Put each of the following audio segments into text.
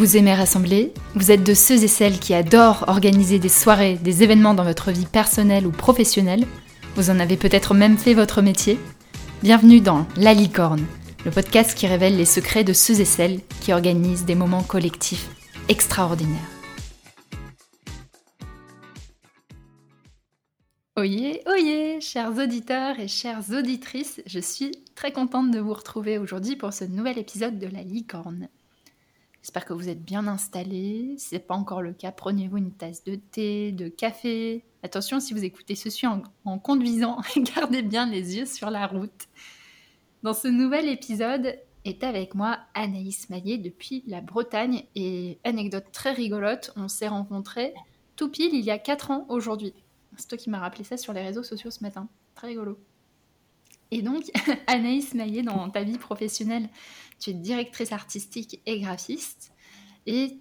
Vous aimez rassembler Vous êtes de ceux et celles qui adorent organiser des soirées, des événements dans votre vie personnelle ou professionnelle Vous en avez peut-être même fait votre métier Bienvenue dans La Licorne, le podcast qui révèle les secrets de ceux et celles qui organisent des moments collectifs extraordinaires. Oyez, oyez, chers auditeurs et chères auditrices, je suis très contente de vous retrouver aujourd'hui pour ce nouvel épisode de La Licorne. J'espère que vous êtes bien installés. Si ce n'est pas encore le cas, prenez-vous une tasse de thé, de café. Attention, si vous écoutez ceci en, conduisant, gardez bien les yeux sur la route. Dans ce nouvel épisode est avec moi Anaïs Maillet depuis la Bretagne. Et anecdote très rigolote, on s'est rencontrés tout pile il y a 4 ans aujourd'hui. C'est toi qui m'as rappelé ça sur les réseaux sociaux ce matin. Très rigolo. Et donc, Anaïs Maillet, dans ta vie professionnelle, tu es directrice artistique et graphiste. Et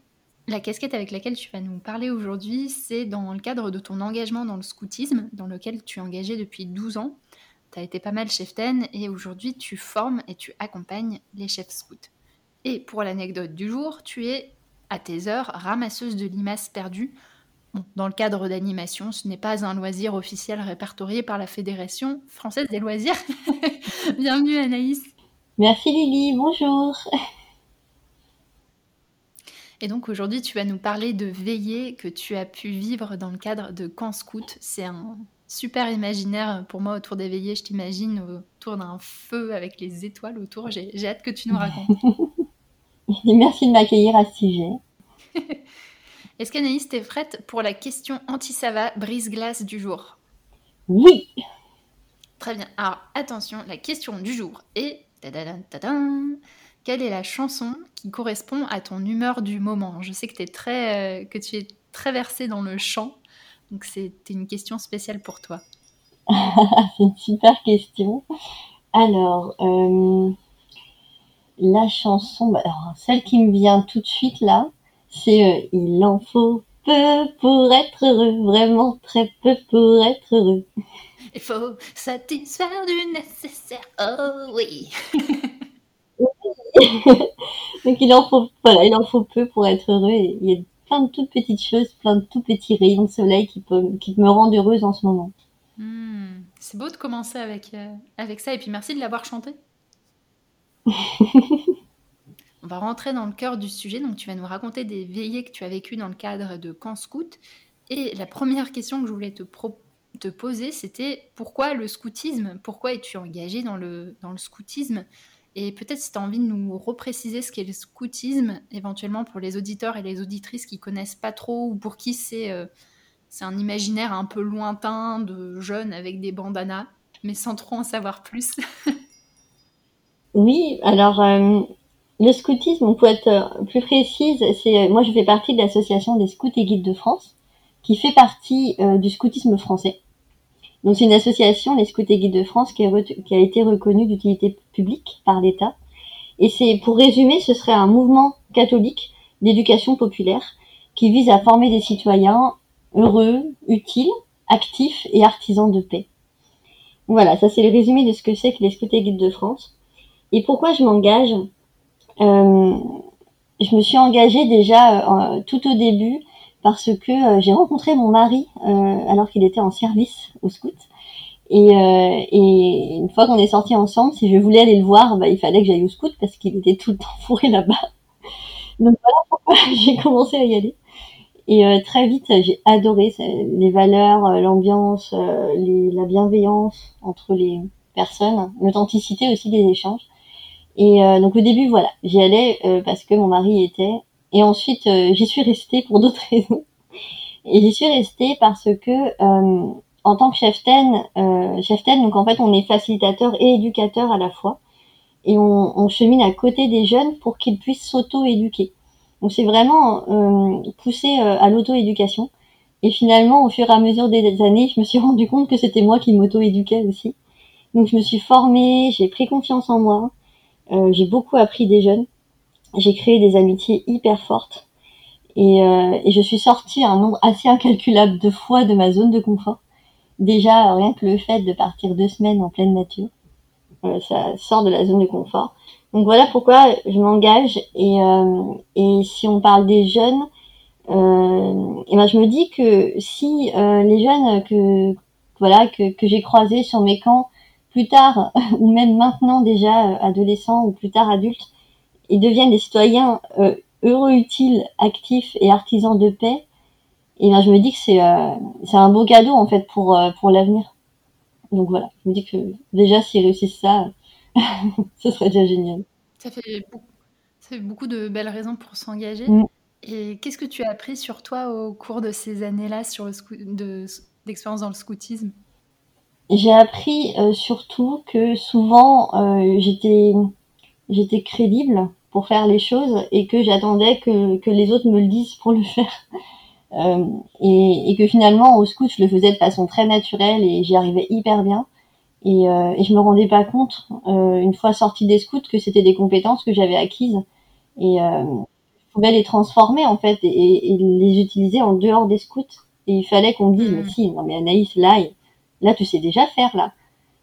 la casquette avec laquelle tu vas nous parler aujourd'hui, c'est dans le cadre de ton engagement dans le scoutisme, dans lequel tu es engagé depuis 12 ans. Tu as été pas mal chef-ten et aujourd'hui tu formes et tu accompagnes les chefs scouts. Et pour l'anecdote du jour, tu es à tes heures ramasseuse de limaces perdues dans le cadre d'animation, ce n'est pas un loisir officiel répertorié par la Fédération française des loisirs. Bienvenue Anaïs. Merci Lily, bonjour. Et donc aujourd'hui, tu vas nous parler de veillées que tu as pu vivre dans le cadre de Camp Scout. C'est un super imaginaire pour moi autour des veillées. Je t'imagine autour d'un feu avec les étoiles autour. J'ai hâte que tu nous racontes. Merci de m'accueillir à ce sujet. Est-ce qu'Anaïs, t'es prête pour la question anti-sava brise-glace du jour? Oui Très bien. Alors, attention, la question du jour est... Quelle est la chanson qui correspond à ton humeur du moment? Je sais que, es très, euh, que tu es très versée dans le chant, donc c'était une question spéciale pour toi. C'est une super question. Alors, euh, la chanson, bah, celle qui me vient tout de suite là, c'est euh, il en faut peu pour être heureux, vraiment très peu pour être heureux. Il faut satisfaire du nécessaire, oh oui. Donc il en faut voilà, il en faut peu pour être heureux. il y a plein de toutes petites choses, plein de tout petits rayons de soleil qui, peuvent, qui me rendent heureuse en ce moment. Hmm, c'est beau de commencer avec, euh, avec ça et puis merci de l'avoir chanté. On va rentrer dans le cœur du sujet. Donc, tu vas nous raconter des veillées que tu as vécues dans le cadre de Camp Scout. Et la première question que je voulais te, poser, c'était pourquoi le scoutisme? Pourquoi es-tu engagé dans le, dans le scoutisme? Et peut-être si tu as envie de nous repréciser ce qu'est le scoutisme, éventuellement pour les auditeurs et les auditrices qui connaissent pas trop ou pour qui c'est euh, un imaginaire un peu lointain de jeunes avec des bandanas, mais sans trop en savoir plus. oui, alors euh, le scoutisme, pour être euh, plus précise, c'est euh, moi je fais partie de l'association des scouts et guides de France, qui fait partie euh, du scoutisme français. Donc c'est une association, les scouts et guides de France, qui, qui a été reconnue d'utilité publique par l'État. Et c'est, pour résumer, ce serait un mouvement catholique d'éducation populaire qui vise à former des citoyens heureux, utiles, actifs et artisans de paix. Voilà, ça c'est le résumé de ce que c'est que les scouts et guides de France. Et pourquoi je m'engage je me suis engagée déjà euh, tout au début parce que euh, j'ai rencontré mon mari alors qu'il était en service au scout. Et, euh, et, une fois qu'on est sortis ensemble, si je voulais aller le voir, bah, il fallait que j'aille au scout parce qu'il était tout le temps fourré là-bas. Donc voilà pourquoi j'ai commencé à y aller. Et euh, très vite, j'ai adoré les valeurs, l'ambiance, la bienveillance entre les personnes, l'authenticité aussi des échanges. Et euh, donc au début, voilà, j'y allais euh, parce que mon mari était. Et ensuite, euh, j'y suis restée pour d'autres raisons. Et j'y suis restée parce que en tant que chef-ten, chef-ten, donc en fait, on est facilitateur et éducateur à la fois. Et on, on chemine à côté des jeunes pour qu'ils puissent s'auto-éduquer. Donc c'est vraiment euh, poussé à l'auto-éducation. Et finalement, au fur et à mesure des années, je me suis rendu compte que c'était moi qui m'auto-éduquais aussi. Donc je me suis formée, j'ai pris confiance en moi, euh, j'ai beaucoup appris des jeunes. J'ai créé des amitiés hyper fortes. Et, euh, et, je suis sortie un nombre assez incalculable de fois de ma zone de confort. Déjà, rien que le fait de partir deux semaines en pleine nature, euh, ça sort de la zone de confort. Donc voilà pourquoi je m'engage. Et, euh, et si on parle des jeunes, euh, et ben je me dis que si euh, les jeunes que voilà que, que j'ai croisés sur mes camps plus tard ou même maintenant déjà adolescents ou plus tard adultes, ils deviennent des citoyens heureux, utiles, actifs et artisans de paix. Et ben je me dis que c'est c'est un beau cadeau en fait pour pour l'avenir. Donc voilà, je me dis que déjà s'ils réussissent ça, ce serait déjà génial. Ça fait, beaucoup, ça fait beaucoup de belles raisons pour s'engager. Mm. Et qu'est-ce que tu as appris sur toi au cours de ces années-là sur le d'expérience dans le scoutisme? J'ai appris euh, surtout que souvent euh, j'étais j'étais crédible pour faire les choses et que j'attendais que, que les autres me le disent pour le faire. Euh, et, et, que finalement au scout je le faisais de façon très naturelle et j'y arrivais hyper bien et, euh, et je me rendais pas compte euh, une fois sortie des scouts que c'était des compétences que j'avais acquises et euh, je pouvais les transformer en fait et, et, les utiliser en dehors des scouts et il fallait qu'on me dise mais mm. si non mais Anaïs là là tu sais déjà faire là.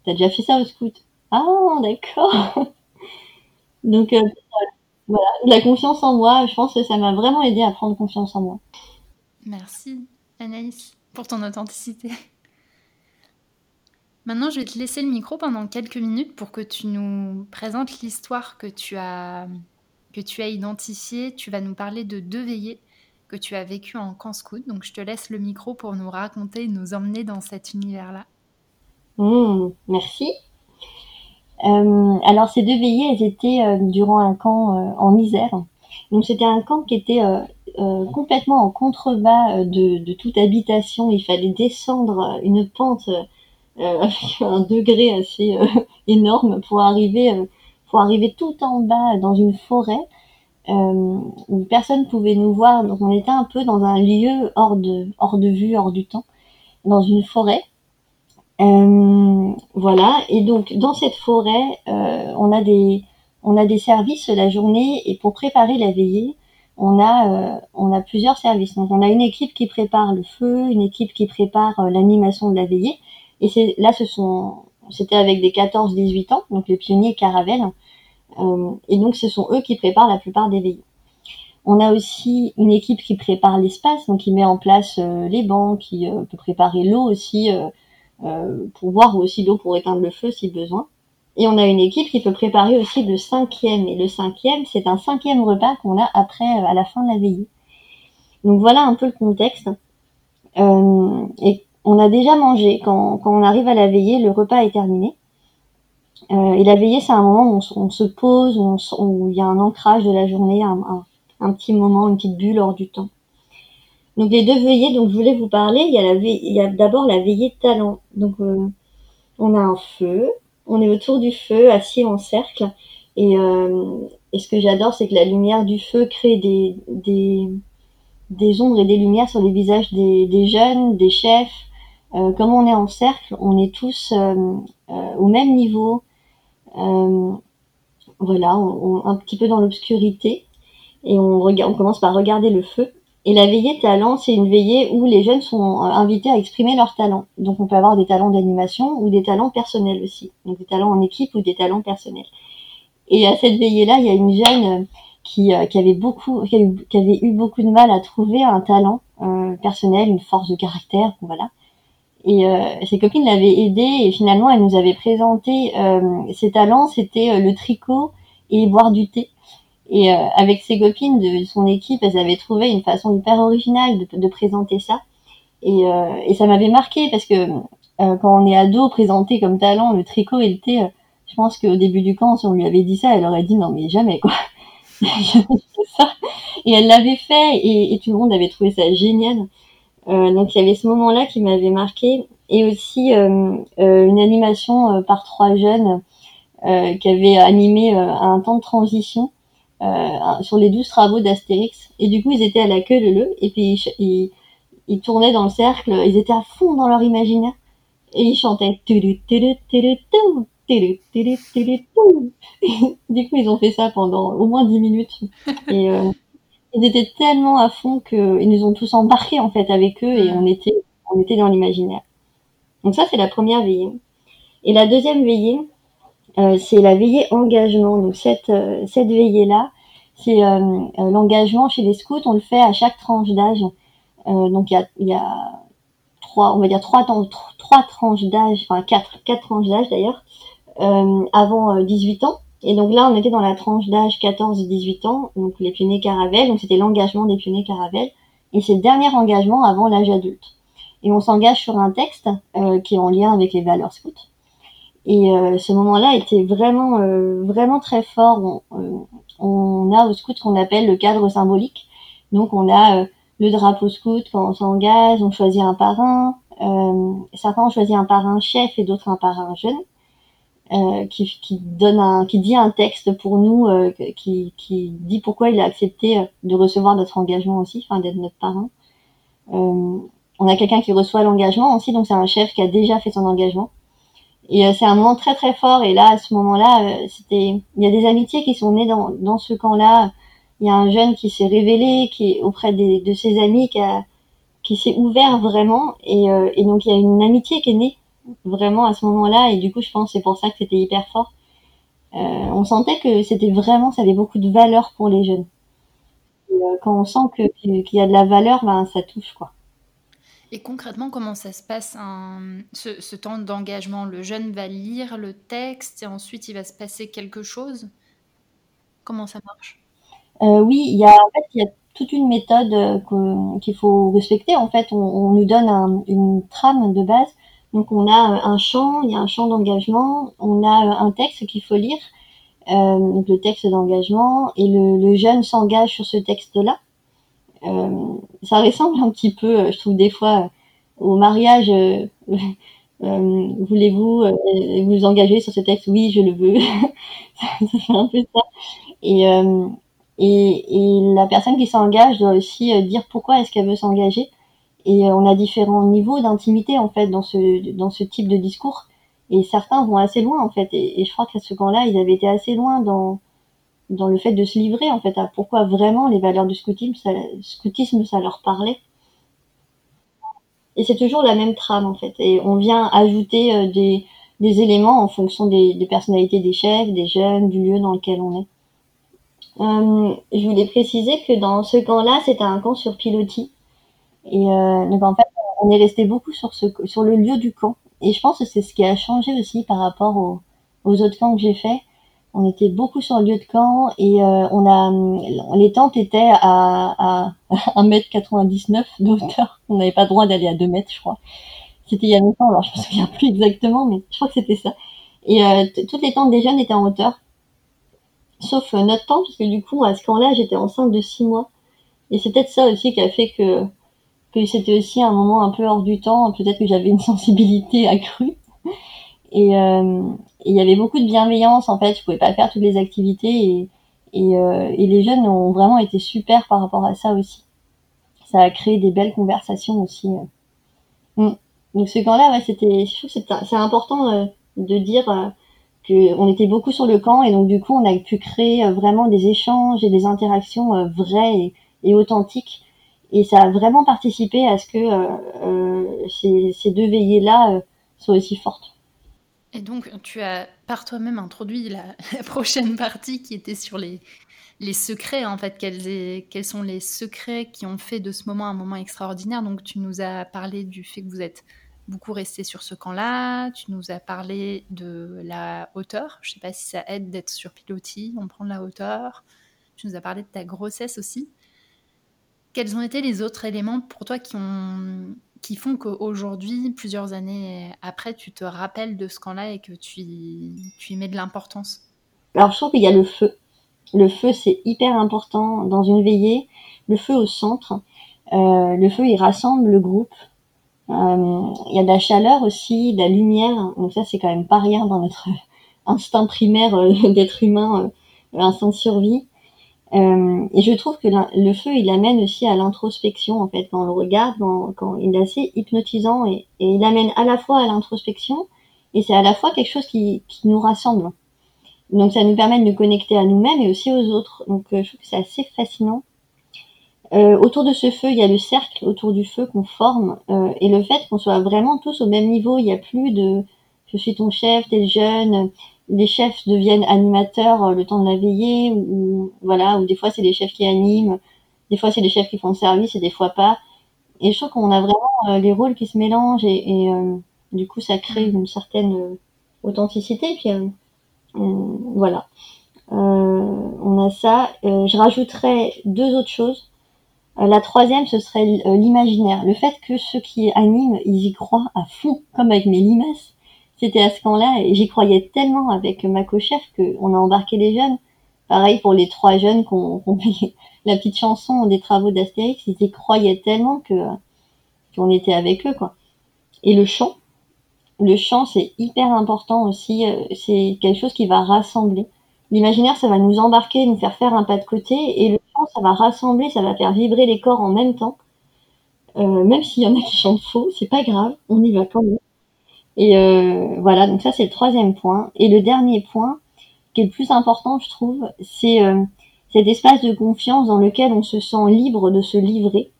T'as déjà fait ça au scout. Ah d'accord. Donc euh, voilà la confiance en moi je pense que ça m'a vraiment aidé à prendre confiance en moi. Merci Anaïs pour ton authenticité. Maintenant, je vais te laisser le micro pendant quelques minutes pour que tu nous présentes l'histoire que tu as que tu as identifiée. Tu vas nous parler de deux veillées que tu as vécues en camp scout. Donc, je te laisse le micro pour nous raconter et nous emmener dans cet univers-là. Mmh, merci. Euh, alors, ces deux veillées, elles étaient euh, durant un camp euh, en Isère. Donc, c'était un camp qui était complètement en contrebas de, toute habitation. Il fallait descendre une pente un degré assez énorme pour arriver, pour arriver tout en bas dans une forêt où personne pouvait nous voir. Donc on était un peu dans un lieu hors de, hors de vue, hors du temps, dans une forêt. Euh, voilà. Et donc dans cette forêt, euh, on a des on a des services la journée et pour préparer la veillée, on a euh, on a plusieurs services. Donc on a une équipe qui prépare le feu, une équipe qui prépare l'animation de la veillée et c'est là, ce sont, c'était avec des 14-18 ans, donc les pionniers Caravelle. Euh, et donc, ce sont eux qui préparent la plupart des veillées. On a aussi une équipe qui prépare l'espace, donc qui met en place euh, les bancs, qui euh, peut préparer l'eau aussi, euh, pour boire aussi l'eau pour éteindre le feu si besoin. Et on a une équipe qui peut préparer aussi le cinquième. Et le cinquième, c'est un cinquième repas qu'on a après, à la fin de la veillée. Donc voilà un peu le contexte. et on a déjà mangé. Quand, on arrive à la veillée, le repas est terminé. Euh, et la veillée, c'est un moment où on, se pose, où, il y a un ancrage de la journée, un, petit moment, une petite bulle hors du temps. Donc les deux veillées dont je voulais vous parler, il y a, a d'abord la veillée de talent. Donc euh, on a un feu, on est autour du feu, assis en cercle. Et, euh, ce que j'adore, c'est que la lumière du feu crée des, ombres et des lumières sur les visages des, jeunes, des chefs, euh, comme on est en cercle, on est tous au même niveau. Voilà, un petit peu dans l'obscurité. Et on, on commence par regarder le feu. Et la veillée talent, c'est une veillée où les jeunes sont invités à exprimer leurs talents. Donc on peut avoir des talents d'animation ou des talents personnels aussi. Donc des talents en équipe ou des talents personnels. Et à cette veillée-là, il y a une jeune qui, qui avait beaucoup, qui avait, eu beaucoup de mal à trouver un talent personnel, une force de caractère, voilà. Et euh, ses copines l'avaient aidée et finalement elle nous avait présenté euh, ses talents, c'était euh, le tricot et boire du thé. Et avec ses copines de son équipe, elles avaient trouvé une façon hyper originale de, de présenter ça. Et, et ça m'avait marqué parce que quand on est ado, présenter comme talent le tricot et le thé, je pense qu'au début du camp, si on lui avait dit ça, elle aurait dit non mais jamais quoi. Et elle l'avait fait et, tout le monde avait trouvé ça génial. Euh, donc il y avait ce moment-là qui m'avait marqué et aussi euh, euh, une animation par trois jeunes qui avaient animé un temps de transition sur les douze travaux d'Astérix. Et du coup, ils étaient à la queue le et puis ils, ils, tournaient dans le cercle, ils étaient à fond dans leur imaginaire et ils chantaient. du coup, ils ont fait ça pendant au moins dix minutes. Et ils étaient tellement à fond qu'ils nous ont tous embarqués en fait avec eux et on était, on était dans l'imaginaire. Donc ça c'est la première veillée. Et la deuxième veillée, euh, c'est la veillée engagement. Donc cette, euh, cette veillée-là, c'est euh, l'engagement chez les scouts, on le fait à chaque tranche d'âge. donc il y a, y a trois, on va dire trois, trois tranches d'âge, enfin quatre, quatre tranches d'âge d'ailleurs, avant 18 ans. Et donc là, on était dans la tranche d'âge 14-18 ans, donc les pionniers Caravelle, donc c'était l'engagement des pionniers Caravelle, et c'est le dernier engagement avant l'âge adulte. Et on s'engage sur un texte qui est en lien avec les valeurs scouts. Et euh, ce moment-là était vraiment, euh, vraiment très fort. On, on, a au scout ce qu'on appelle le cadre symbolique. Donc on a euh, le drapeau scout quand on s'engage, on choisit un parrain. certains ont choisi un parrain chef et d'autres un parrain jeune. Qui, qui, donne un, qui dit un texte pour nous, qui, qui dit pourquoi il a accepté de recevoir notre engagement aussi, enfin d'être notre parrain. on a quelqu'un qui reçoit l'engagement aussi, donc c'est un chef qui a déjà fait son engagement. Et euh, c'est un moment très très fort. Et là, à ce moment-là, euh, c'était, il y a des amitiés qui sont nées dans, dans ce camp-là. Il y a un jeune qui s'est révélé, qui auprès des, de ses amis, qui a, qui s'est ouvert vraiment. Et, euh, et, donc il y a une amitié qui est née vraiment à ce moment-là. Et du coup, je pense c'est pour ça que c'était hyper fort. Euh, on sentait que c'était vraiment, ça avait beaucoup de valeur pour les jeunes. Et, quand on sent que qu'il y a de la valeur, ben ça touche quoi. Et concrètement, comment ça se passe ce, temps d'engagement? Le jeune va lire le texte et ensuite il va se passer quelque chose? Comment ça marche? Euh, Oui, il y a en fait il y a toute une méthode euh, qu'il faut respecter. En fait, on, nous donne une trame de base. Donc on a un chant, il y a un chant d'engagement, on a un texte qu'il faut lire, euh, le texte d'engagement, et le, jeune s'engage sur ce texte-là. Euh, ça ressemble un petit peu, euh, je trouve des fois, euh, au mariage. voulez-vous vous engager sur ce texte? Oui, je le veux. un peu ça. Et, et, et la personne qui s'engage doit aussi dire pourquoi est-ce qu'elle veut s'engager. Et on a différents niveaux d'intimité en fait dans ce type de discours. Et certains vont assez loin en fait. Et, je crois qu'à ce camp-là, ils avaient été assez loin dans le fait de se livrer en fait à pourquoi vraiment les valeurs du scoutisme ça, scoutisme ça leur parlait et c'est toujours la même trame en fait et on vient ajouter euh, des, éléments en fonction des, personnalités des chefs des jeunes du lieu dans lequel on est euh, je voulais préciser que dans ce camp là c'était un camp sur pilotis et euh, donc en fait on est resté beaucoup sur ce sur le lieu du camp et je pense que c'est ce qui a changé aussi par rapport aux, autres camps que j'ai fait on était beaucoup sur le lieu de camp et euh, on a les tentes étaient à, à 1m99 d'auteur. On n'avait pas le droit d'aller à 2 mètres, je crois. C'était il y a longtemps, alors je me souviens plus exactement, mais je crois que c'était ça. Et euh, toutes les tentes des jeunes étaient en hauteur, sauf euh, notre tente, parce que du coup, à ce camp-là, j'étais enceinte de 6 mois. Et c'est peut-être ça aussi qui a fait que, que c'était aussi un moment un peu hors du temps. Peut-être que j'avais une sensibilité accrue. Et, euh, il y avait beaucoup de bienveillance en fait. Je pouvais pas faire toutes les activités et, et, euh, et, les jeunes ont vraiment été super par rapport à ça aussi. Ça a créé des belles conversations aussi. Mm. Donc ce camp-là, ouais, c'était, c'est important euh, de dire euh, que on était beaucoup sur le camp et donc du coup on a pu créer euh, vraiment des échanges et des interactions euh, vraies et, et, authentiques. Et ça a vraiment participé à ce que ces, ces, deux veillées-là soient aussi fortes. Et donc, tu as par toi-même introduit la, prochaine partie qui était sur les, secrets, en fait. Quels, quels, sont les secrets qui ont fait de ce moment un moment extraordinaire Donc, tu nous as parlé du fait que vous êtes beaucoup resté sur ce camp-là. Tu nous as parlé de la hauteur. Je ne sais pas si ça aide d'être sur pilotis, on prend de la hauteur. Tu nous as parlé de ta grossesse aussi. Quels ont été les autres éléments pour toi qui ont qui font qu'aujourd'hui, plusieurs années après, tu te rappelles de ce camp-là et que tu y, mets de l'importance? Alors, je trouve qu'il y a le feu. Le feu, c'est hyper important dans une veillée. Le feu au centre. Euh, le feu, il rassemble le groupe. Euh, il y a de la chaleur aussi, de la lumière. Donc ça, c'est quand même pas rien dans notre instinct primaire euh, d'être humain, euh, instinct de survie. Euh, et je trouve que le feu, il amène aussi à l'introspection, en fait, quand on le regarde, quand, il est assez hypnotisant et, il amène à la fois à l'introspection et c'est à la fois quelque chose qui, nous rassemble. Donc ça nous permet de nous connecter à nous-mêmes et aussi aux autres. Donc euh, je trouve que c'est assez fascinant. Euh, autour de ce feu, il y a le cercle autour du feu qu'on forme et le fait qu'on soit vraiment tous au même niveau. Il n'y a plus de je suis ton chef, t'es jeune. Les chefs deviennent animateurs le temps de la veillée ou, voilà ou des fois c'est les chefs qui animent des fois c'est les chefs qui font le service et des fois pas. Et je trouve qu'on a vraiment les rôles qui se mélangent et, et du coup ça crée une certaine authenticité. Puis voilà. On a ça. Je rajouterais deux autres choses. Euh, la troisième, ce serait euh, l'imaginaire. Le fait que ceux qui animent, ils y croient à fond, comme avec mes limaces. C'était à ce camp-là et j'y croyais tellement avec ma co-chef qu'on a embarqué les jeunes. Pareil pour les trois jeunes qu'on qu fait la petite chanson des travaux d'Astérix, ils y croyaient tellement que qu'on était avec eux quoi. Et le chant, le chant c'est hyper important aussi, euh, c'est quelque chose qui va rassembler. L'imaginaire, ça va nous embarquer, nous faire faire un pas de côté, et le chant, ça va rassembler, ça va faire vibrer les corps en même temps. Euh, même s'il y en a qui chantent faux, c'est pas grave, on y va quand même. Et euh, voilà, donc ça c'est le troisième point. Et le dernier point, qui est le plus important, je trouve, c'est euh, cet espace de confiance dans lequel on se sent libre de se livrer,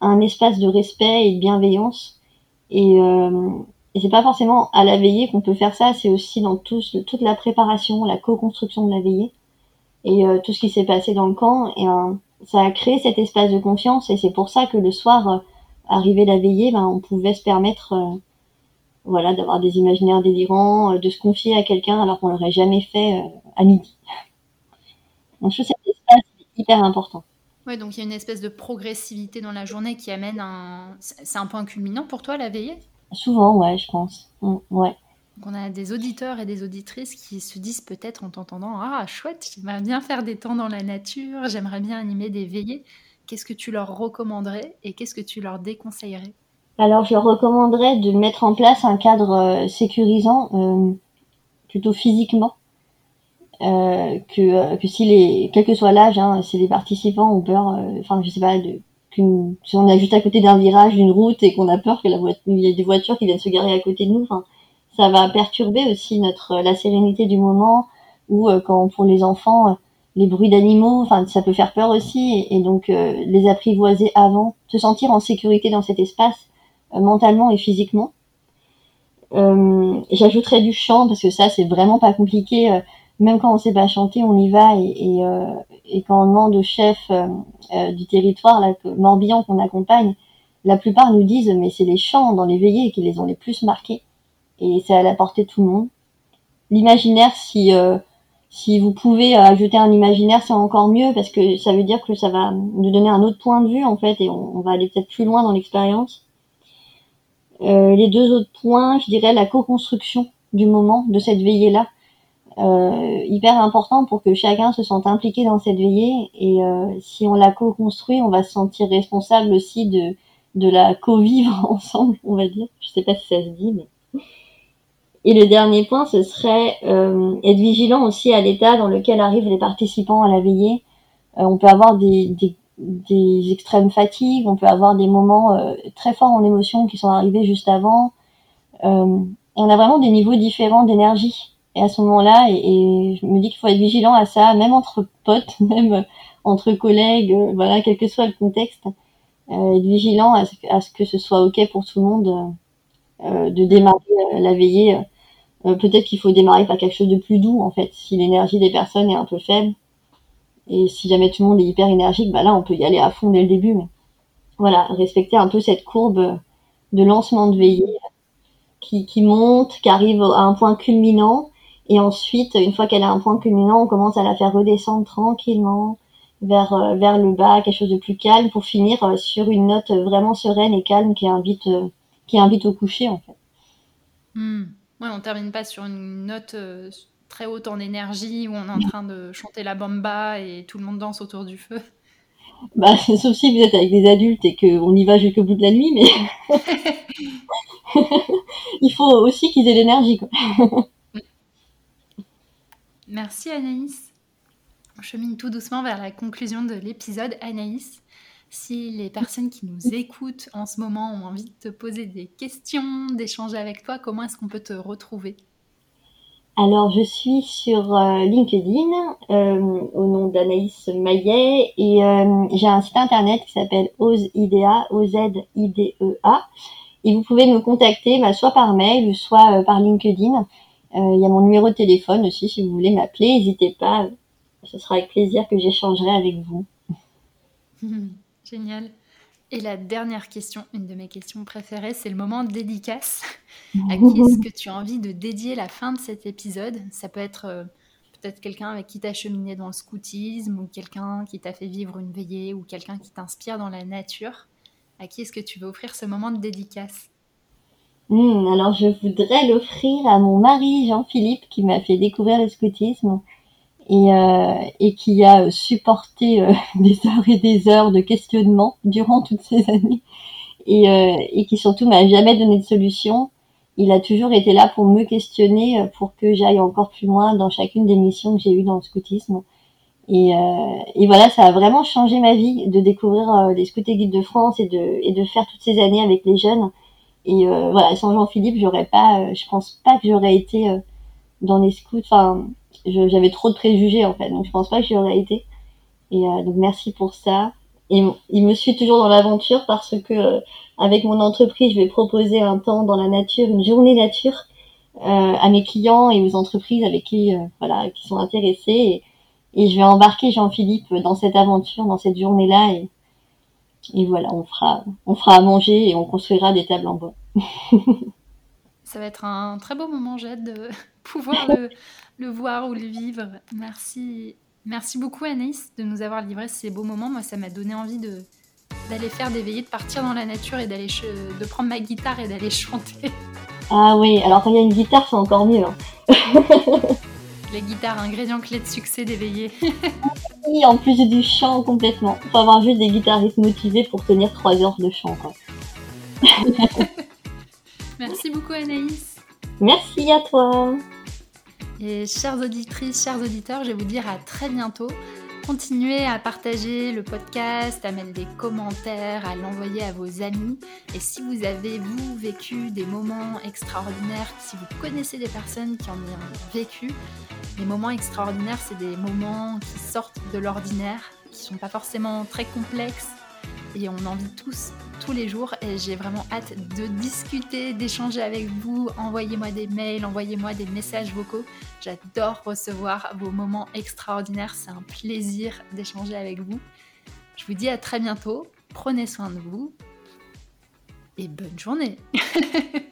un espace de respect et de bienveillance. Et, euh, et c'est pas forcément à la veillée qu'on peut faire ça, c'est aussi dans tout, toute la préparation, la co-construction de la veillée et euh, tout ce qui s'est passé dans le camp. Et euh, ça a créé cet espace de confiance et c'est pour ça que le soir, euh, arrivé la veillée, ben, on pouvait se permettre voilà, d'avoir des imaginaires délirants, de se confier à quelqu'un alors qu'on l'aurait jamais fait à midi. Donc je trouve cet espace hyper important. Ouais, donc il y a une espèce de progressivité dans la journée qui amène un... C'est un point culminant pour toi, la veillée? Souvent, ouais, je pense. Mm, ouais. Donc on a des auditeurs et des auditrices qui se disent peut-être en t'entendant Ah, chouette, j'aimerais bien faire des temps dans la nature, j'aimerais bien animer des veillées. Qu'est-ce que tu leur recommanderais et qu'est-ce que tu leur déconseillerais? Alors, je recommanderais de mettre en place un cadre euh, sécurisant, euh, plutôt physiquement. Euh, que, euh, que si les, quel que soit l'âge, hein, si les participants ont peur, euh, enfin, je sais pas, de, si on est juste à côté d'un virage, d'une route et qu'on a peur que la voiture, il y ait des voitures qui viennent se garer à côté de nous, ça va perturber aussi notre la sérénité du moment ou quand pour les enfants les bruits d'animaux, enfin ça peut faire peur aussi et, donc euh, les apprivoiser avant, se sentir en sécurité dans cet espace mentalement et physiquement. J'ajouterais du chant parce que ça c'est vraiment pas compliqué même quand on sait pas chanter, on y va et, et, euh, quand on demande au chef euh, euh du territoire, là, Morbihan qu'on accompagne, la plupart nous disent mais c'est les chants dans les veillées qui les ont les plus marqués et c'est à la portée de tout le monde. L'imaginaire, si euh, si vous pouvez ajouter un imaginaire, c'est encore mieux parce que ça veut dire que ça va nous donner un autre point de vue en fait et on, on va aller peut-être plus loin dans l'expérience. Euh, les deux autres points, je dirais la co-construction du moment de cette veillée là euh, hyper important pour que chacun se sente impliqué dans cette veillée. Et euh, si on la co-construit, on va se sentir responsable aussi de, de la co-vivre ensemble, on va dire. Je sais pas si ça se dit, mais. Et le dernier point, ce serait être vigilant aussi à l'état dans lequel arrivent les participants à la veillée. On peut avoir des, des, extrêmes fatigues, on peut avoir des moments euh, très forts en émotion qui sont arrivés juste avant. Euh, on a vraiment des niveaux différents d'énergie et à ce moment-là, et, je me dis qu'il faut être vigilant à ça, même entre potes, même entre collègues, euh, voilà, quel que soit le contexte, euh, être vigilant à ce, à ce, que ce soit ok pour tout le monde de démarrer la veillée. Peut-être qu'il faut démarrer par quelque chose de plus doux en fait, si l'énergie des personnes est un peu faible. Et si jamais tout le monde est hyper énergique, bah là on peut y aller à fond dès le début. Voilà, respecter un peu cette courbe de lancement de veillée qui, monte, qui arrive à un point culminant et ensuite, une fois qu'elle a un point culminant, on commence à la faire redescendre tranquillement vers, euh, vers le bas, quelque chose de plus calme, pour finir euh, sur une note vraiment sereine et calme qui invite, euh, qui invite au coucher, en fait. Mmh. Ouais, on termine pas sur une note très haute en énergie où on est en train de chanter la bamba et tout le monde danse autour du feu. Bah, sauf si vous êtes avec des adultes et qu'on y va jusqu'au bout de la nuit, mais il faut aussi qu'ils aient l'énergie. Merci Anaïs. On chemine tout doucement vers la conclusion de l'épisode. Anaïs, si les personnes qui nous écoutent en ce moment ont envie de te poser des questions, d'échanger avec toi, comment est-ce qu'on peut te retrouver? Alors, je suis sur euh, LinkedIn euh, au nom d'Anaïs Maillet et euh, j'ai un site internet qui s'appelle OZIDEA, O-Z-I-D-E-A. Et vous pouvez me contacter bah, soit par mail soit par LinkedIn. Il y a mon numéro de téléphone aussi, si vous voulez m'appeler, n'hésitez pas. Ce sera avec plaisir que j'échangerai avec vous. Génial. Et la dernière question, une de mes questions préférées, c'est le moment dédicace. à qui est-ce que tu as envie de dédier la fin de cet épisode? Ça peut être euh, peut-être quelqu'un avec qui tu as cheminé dans le scoutisme, ou quelqu'un qui t'a fait vivre une veillée, ou quelqu'un qui t'inspire dans la nature. À qui est-ce que tu veux offrir ce moment de dédicace? Hmm, Alors je voudrais l'offrir à mon mari Jean-Philippe qui m'a fait découvrir le scoutisme et, euh, et qui a supporté euh, des heures et des heures de questionnement durant toutes ces années et, euh, et qui surtout m'a jamais donné de solution. Il a toujours été là pour me questionner, pour que j'aille encore plus loin dans chacune des missions que j'ai eues dans le scoutisme. Et, et, voilà, ça a vraiment changé ma vie de découvrir les scouts et guides de France et de, et de faire toutes ces années avec les jeunes. Et voilà, sans Jean-Philippe, j'aurais pas, je pense pas que j'aurais été dans les scouts. Enfin, j'avais trop de préjugés en fait, donc je pense pas que j'y aurais été. Et euh, donc merci pour ça. Et il me suit toujours dans l'aventure parce que euh, avec mon entreprise, je vais proposer un temps dans la nature, une journée nature euh, à mes clients et aux entreprises avec qui voilà qui sont intéressés. Et, je vais embarquer Jean-Philippe dans cette aventure, dans cette journée-là. Et, et voilà, on fera, on fera à manger et on construira des tables en bois. Ça va être un très beau moment, Jade, de pouvoir le, le voir ou le vivre. Merci, merci beaucoup Anaïs de nous avoir livré ces beaux moments. Moi, ça m'a donné envie de d'aller faire des veillées, de partir dans la nature et d'aller de prendre ma guitare et d'aller chanter. Ah oui, alors quand il y a une guitare, c'est encore mieux. Hein. La guitare, ingrédient clé de succès des veillées. oui, en plus du chant complètement. Il faut avoir juste des guitaristes motivés pour tenir trois heures de chant. Merci beaucoup Anaïs. Merci à toi. Et chères auditrices, chers auditeurs, je vais vous dire à très bientôt. Continuez à partager le podcast, à mettre des commentaires, à l'envoyer à vos amis. Et si vous avez, vous, vécu des moments extraordinaires, si vous connaissez des personnes qui en ont vécu, les moments extraordinaires, c'est des moments qui sortent de l'ordinaire, qui sont pas forcément très complexes, et on en vit tous tous les jours et j'ai vraiment hâte de discuter, d'échanger avec vous. Envoyez-moi des mails, envoyez-moi des messages vocaux. J'adore recevoir vos moments extraordinaires. C'est un plaisir d'échanger avec vous. Je vous dis à très bientôt. Prenez soin de vous et bonne journée.